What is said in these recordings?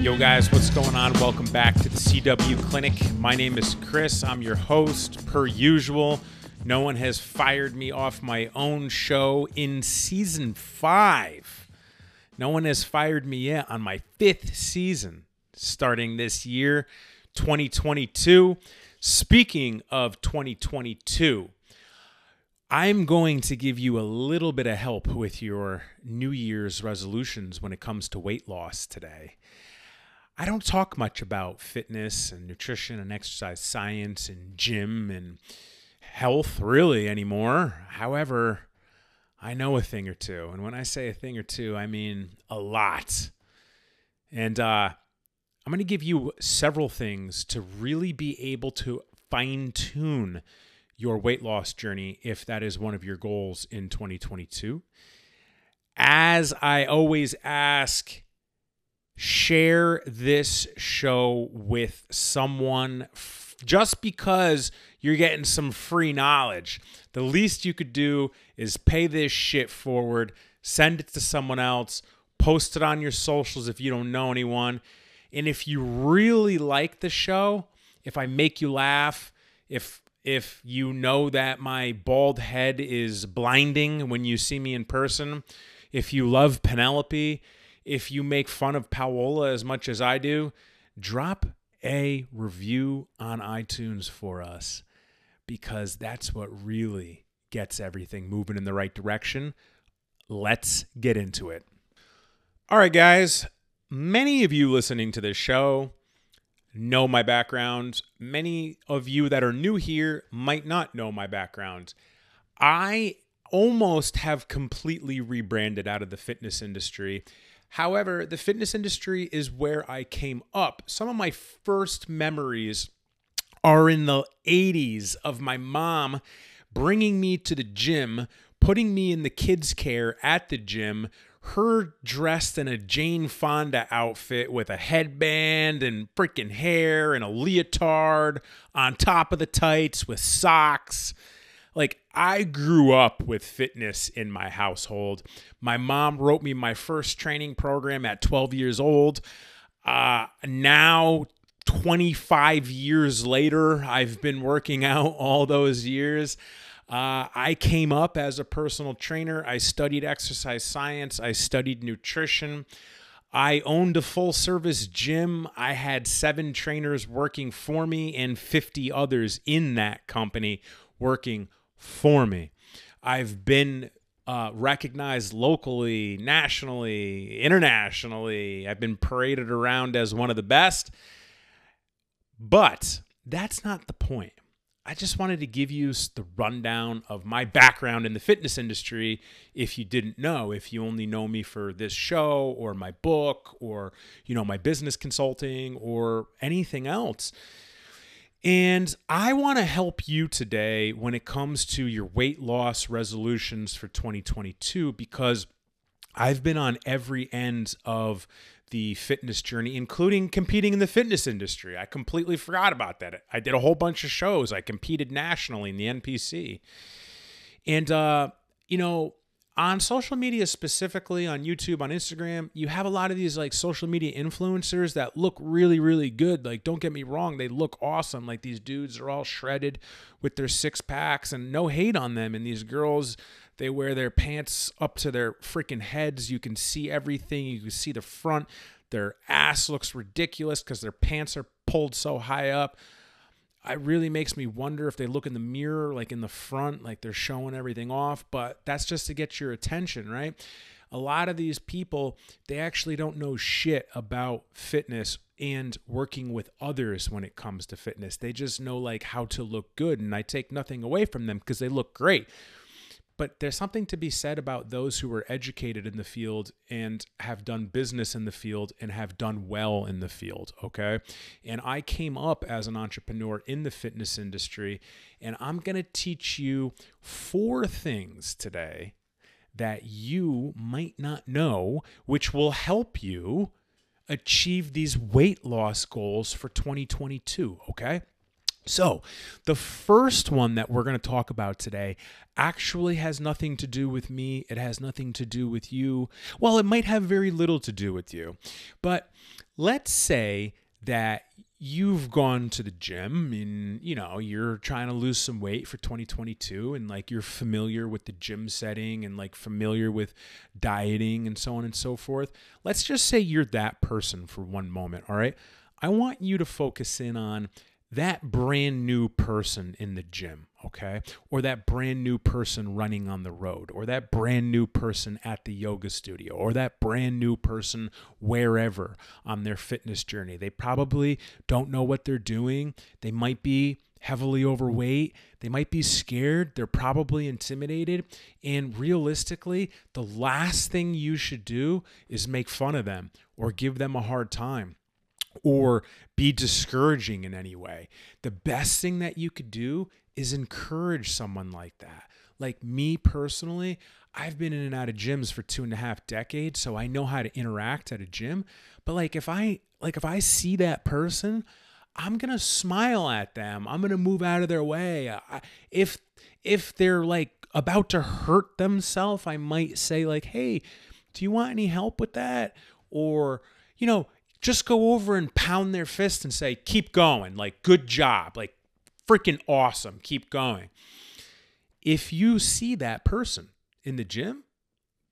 Yo, guys, what's going on? Welcome back to the CW Clinic. My name is Chris. I'm your host, per usual. No one has fired me off my own show in season five. No one has fired me yet on my fifth season starting this year, 2022. Speaking of 2022, I'm going to give you a little bit of help with your New Year's resolutions when it comes to weight loss today. I don't talk much about fitness and nutrition and exercise science and gym and health really anymore. However, I know a thing or two. And when I say a thing or two, I mean a lot. And uh, I'm going to give you several things to really be able to fine tune your weight loss journey if that is one of your goals in 2022. As I always ask, share this show with someone f- just because you're getting some free knowledge. The least you could do is pay this shit forward, send it to someone else, post it on your socials if you don't know anyone. And if you really like the show, if I make you laugh, if if you know that my bald head is blinding when you see me in person, if you love Penelope, if you make fun of Paola as much as I do, drop a review on iTunes for us because that's what really gets everything moving in the right direction. Let's get into it. All right, guys. Many of you listening to this show know my background. Many of you that are new here might not know my background. I almost have completely rebranded out of the fitness industry. However, the fitness industry is where I came up. Some of my first memories are in the 80s of my mom bringing me to the gym, putting me in the kids' care at the gym, her dressed in a Jane Fonda outfit with a headband and freaking hair and a leotard on top of the tights with socks. Like, I grew up with fitness in my household. My mom wrote me my first training program at 12 years old. Uh, now, 25 years later, I've been working out all those years. Uh, I came up as a personal trainer. I studied exercise science. I studied nutrition. I owned a full service gym. I had seven trainers working for me and 50 others in that company working for me. I've been uh, recognized locally, nationally, internationally. I've been paraded around as one of the best. But that's not the point. I just wanted to give you the rundown of my background in the fitness industry if you didn't know, if you only know me for this show or my book or, you know, my business consulting or anything else. And I want to help you today when it comes to your weight loss resolutions for 2022 because I've been on every end of the fitness journey, including competing in the fitness industry. I completely forgot about that. I did a whole bunch of shows. I competed nationally in the NPC. And, uh, you know, on social media specifically on YouTube, on Instagram, you have a lot of these like social media influencers that look really, really good. Like, don't get me wrong, they look awesome. Like, these dudes are all shredded with their six packs and no hate on them. And these girls, they wear their pants up to their freaking heads. You can see everything, you can see the front. Their ass looks ridiculous because their pants are pulled so high up it really makes me wonder if they look in the mirror, like in the front, like they're showing everything off. But that's just to get your attention, right? A lot of these people, they actually don't know shit about fitness and working with others when it comes to fitness. They just know like how to look good. And I take nothing away from them because they look great. But there's something to be said about those who are educated in the field and have done business in the field and have done well in the field. Okay. And I came up as an entrepreneur in the fitness industry, and I'm going to teach you four things today that you might not know, which will help you achieve these weight loss goals for 2022. Okay. So, the first one that we're going to talk about today actually has nothing to do with me. It has nothing to do with you. Well, it might have very little to do with you. But let's say that you've gone to the gym and you know you're trying to lose some weight for 2022 and like you're familiar with the gym setting and like familiar with dieting and so on and so forth let's just say you're that person for one moment all right i want you to focus in on that brand new person in the gym, okay? Or that brand new person running on the road, or that brand new person at the yoga studio, or that brand new person wherever on their fitness journey. They probably don't know what they're doing. They might be heavily overweight. They might be scared. They're probably intimidated. And realistically, the last thing you should do is make fun of them or give them a hard time or be discouraging in any way. The best thing that you could do is encourage someone like that. Like me personally, I've been in and out of gyms for two and a half decades, so I know how to interact at a gym. But like if I like if I see that person, I'm gonna smile at them. I'm gonna move out of their way. I, if if they're like about to hurt themselves, I might say like, "Hey, do you want any help with that?" Or you know, just go over and pound their fist and say, keep going. Like, good job. Like, freaking awesome. Keep going. If you see that person in the gym,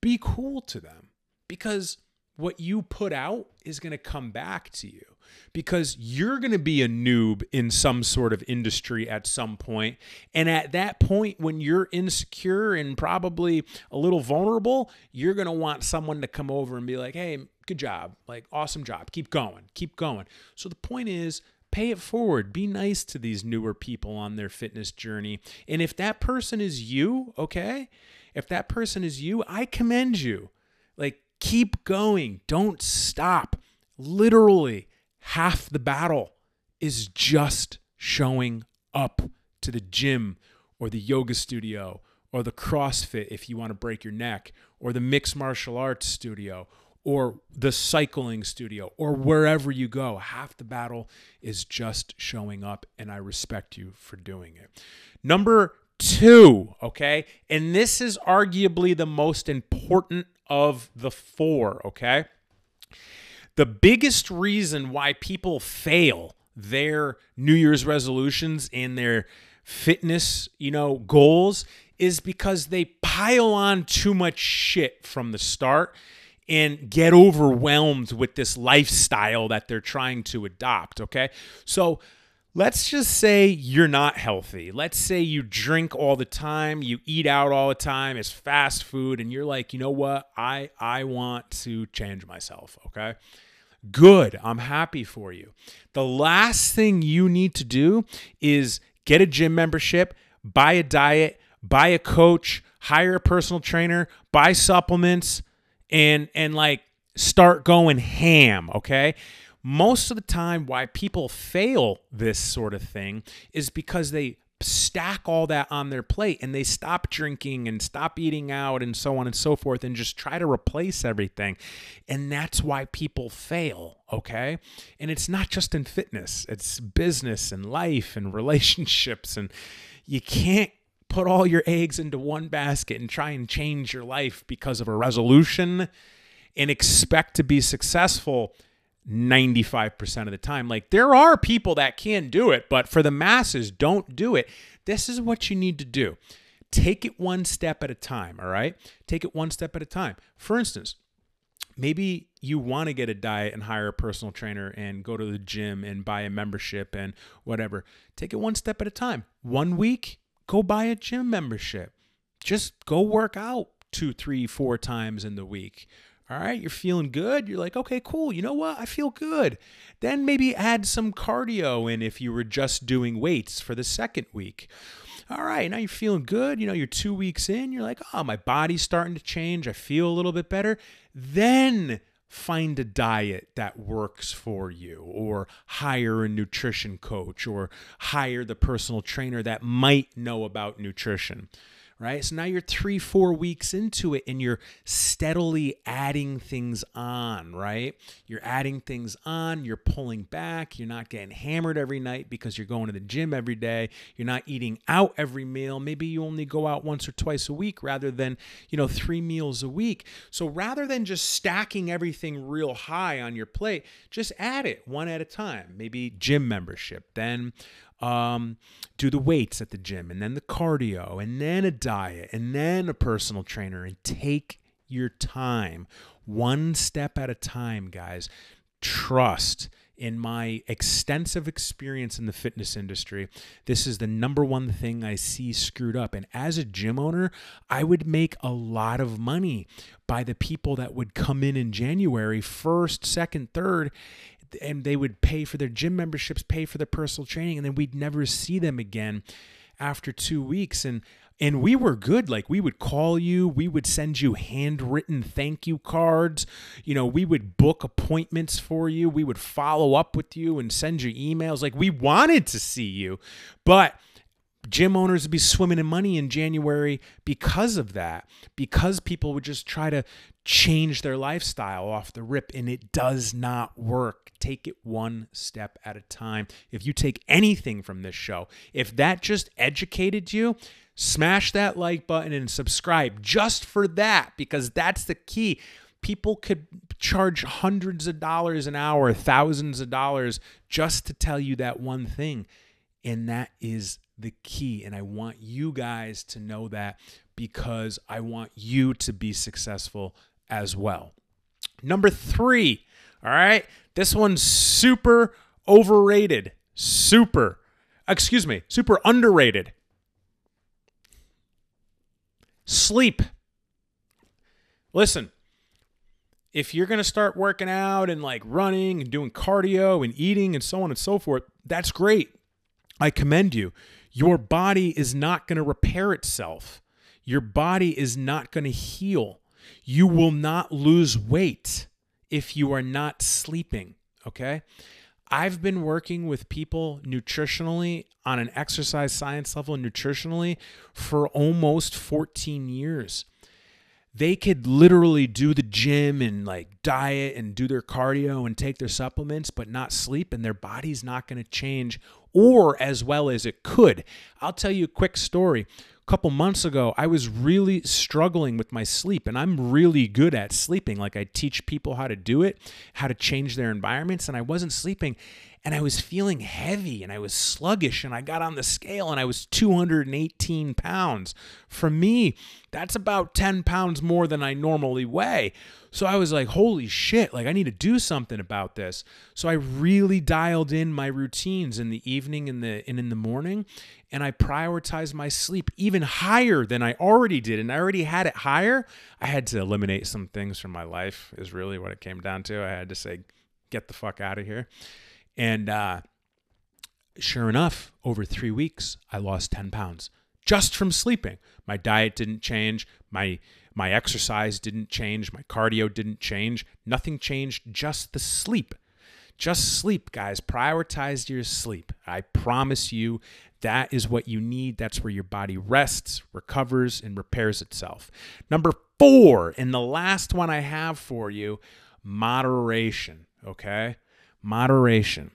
be cool to them because what you put out is going to come back to you because you're going to be a noob in some sort of industry at some point. And at that point, when you're insecure and probably a little vulnerable, you're going to want someone to come over and be like, hey, good job. Like, awesome job. Keep going. Keep going. So the point is, pay it forward. Be nice to these newer people on their fitness journey. And if that person is you, okay, if that person is you, I commend you. Like, keep going. Don't stop. Literally, half the battle is just showing up to the gym or the yoga studio or the CrossFit if you want to break your neck or the mixed martial arts studio or the cycling studio or wherever you go. Half the battle is just showing up, and I respect you for doing it. Number two, okay? And this is arguably the most important of the four, okay? The biggest reason why people fail their New Year's resolutions and their fitness, you know, goals is because they pile on too much shit from the start and get overwhelmed with this lifestyle that they're trying to adopt, okay? So let's just say you're not healthy. Let's say you drink all the time, you eat out all the time, it's fast food and you're like, "You know what? I I want to change myself," okay? Good. I'm happy for you. The last thing you need to do is get a gym membership, buy a diet, buy a coach, hire a personal trainer, buy supplements and and like start going ham, okay? Most of the time why people fail this sort of thing is because they stack all that on their plate and they stop drinking and stop eating out and so on and so forth and just try to replace everything. And that's why people fail, okay? And it's not just in fitness, it's business and life and relationships. And you can't put all your eggs into one basket and try and change your life because of a resolution and expect to be successful 95% of the time. Like there are people that can do it, but for the masses, don't do it. This is what you need to do. Take it one step at a time, all right? Take it one step at a time. For instance, maybe you want to get a diet and hire a personal trainer and go to the gym and buy a membership and whatever. Take it one step at a time. One week, go buy a gym membership. Just go work out two, three, four times in the week All right, you're feeling good. You're like, okay, cool. You know what? I feel good. Then maybe add some cardio in if you were just doing weights for the second week. All right, now you're feeling good. You know, you're two weeks in. You're like, oh, my body's starting to change. I feel a little bit better. Then find a diet that works for you or hire a nutrition coach or hire the personal trainer that might know about nutrition right? So now you're three, four weeks into it and you're steadily adding things on, right? You're adding things on, you're pulling back, you're not getting hammered every night because you're going to the gym every day, you're not eating out every meal. Maybe you only go out once or twice a week rather than, you know, three meals a week. So rather than just stacking everything real high on your plate, just add it one at a time. Maybe gym membership, then um, do the weights at the gym and then the cardio and then a diet and then a personal trainer and take your time one step at a time, guys. Trust in my extensive experience in the fitness industry, this is the number one thing I see screwed up. And as a gym owner, I would make a lot of money by the people that would come in in January, first, second, third, and they would pay for their gym memberships, pay for their personal training, and then we'd never see them again after two weeks. And and we were good. Like we would call you, we would send you handwritten thank you cards. You know, we would book appointments for you. We would follow up with you and send you emails. Like we wanted to see you, but gym owners would be swimming in money in January because of that, because people would just try to change their lifestyle off the rip, and it does not work. Take it one step at a time. If you take anything from this show, if that just educated you, smash that like button and subscribe just for that, because that's the key. People could charge hundreds of dollars an hour, thousands of dollars just to tell you that one thing. And that is the key. And I want you guys to know that because I want you to be successful as well. Number three, all right, this one's super overrated, super, excuse me, super underrated. Sleep. Listen, if you're going to start working out and like running and doing cardio and eating and so on and so forth, that's great. I commend you. Your body is not going to repair itself. Your body is not going to heal. You will not lose weight if you are not sleeping. Okay. I've been working with people nutritionally on an exercise science level, nutritionally, for almost 14 years. They could literally do the gym and like diet and do their cardio and take their supplements, but not sleep, and their body's not going to change or as well as it could. I'll tell you a quick story A couple months ago, I was really struggling with my sleep, and I'm really good at sleeping. Like I teach people how to do it, how to change their environments, and I wasn't sleeping and I was feeling heavy and I was sluggish and I got on the scale and I was 218 pounds. For me, that's about 10 pounds more than I normally weigh. So I was like, holy shit, like I need to do something about this. So I really dialed in my routines in the evening and the and in the morning and I prioritized my sleep even higher than I already did and I already had it higher. I had to eliminate some things from my life is really what it came down to. I had to say get the fuck out of here. And uh, sure enough, over three weeks, I lost 10 pounds just from sleeping. My diet didn't change. My my exercise didn't change. My cardio didn't change. Nothing changed. Just the sleep. Just sleep, guys. Prioritize your sleep. I promise you that is what you need. That's where your body rests, recovers, and repairs itself. Number four, and the last one I have for you moderation. Okay? Moderation.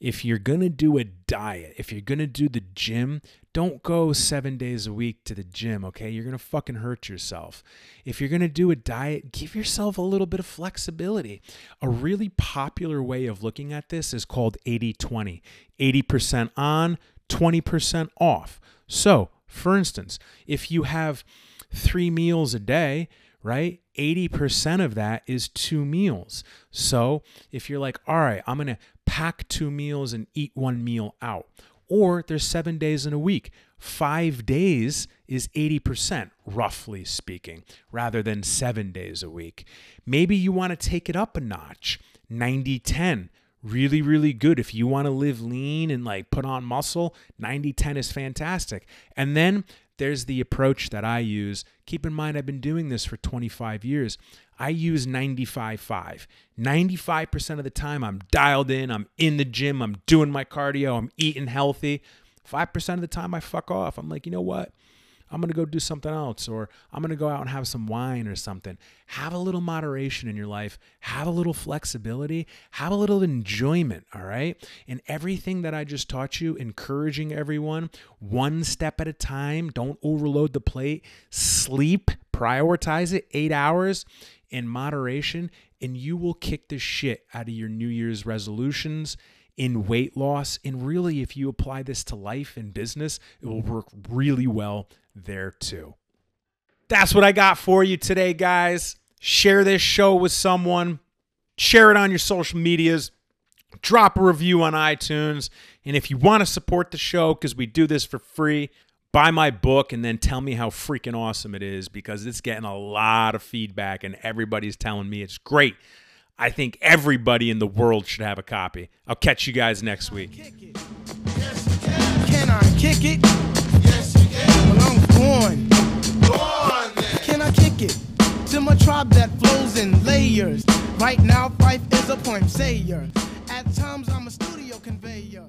If you're going to do a diet, if you're going to do the gym, don't go seven days a week to the gym, okay? You're going to fucking hurt yourself. If you're going to do a diet, give yourself a little bit of flexibility. A really popular way of looking at this is called 80 20 80% on, 20% off. So, for instance, if you have three meals a day, right? 80% of that is two meals. So if you're like, all right, I'm going to pack two meals and eat one meal out. or there's seven days in a week. Five days is 80%, roughly speaking, rather than seven days a week. Maybe you want to take it up a notch 90 10. Really, really good. If you want to live lean and like put on muscle, 90 10 is fantastic. And then there's the approach that I use. Keep in mind, I've been doing this for 25 years. I use 95 5. 95% of the time, I'm dialed in, I'm in the gym, I'm doing my cardio, I'm eating healthy. 5% of the time, I fuck off. I'm like, you know what? I'm going to go do something else, or I'm going to go out and have some wine or something. Have a little moderation in your life. Have a little flexibility. Have a little enjoyment, all right? And everything that I just taught you, encouraging everyone one step at a time. Don't overload the plate. Sleep, prioritize it, eight hours in moderation, and you will kick the shit out of your New Year's resolutions in weight loss. And really, if you apply this to life and business, it will work really well there too. That's what I got for you today, guys. Share this show with someone, share it on your social medias, drop a review on iTunes. And if you want to support the show, because we do this for free, buy my book and then tell me how freaking awesome it is because it's getting a lot of feedback and everybody's telling me it's great. I think everybody in the world should have a copy. I'll catch you guys next week. I'm. Go on, then. Can I kick it? To my tribe that flows in layers. Right now, Fife is a point sayer. At times, I'm a studio conveyor.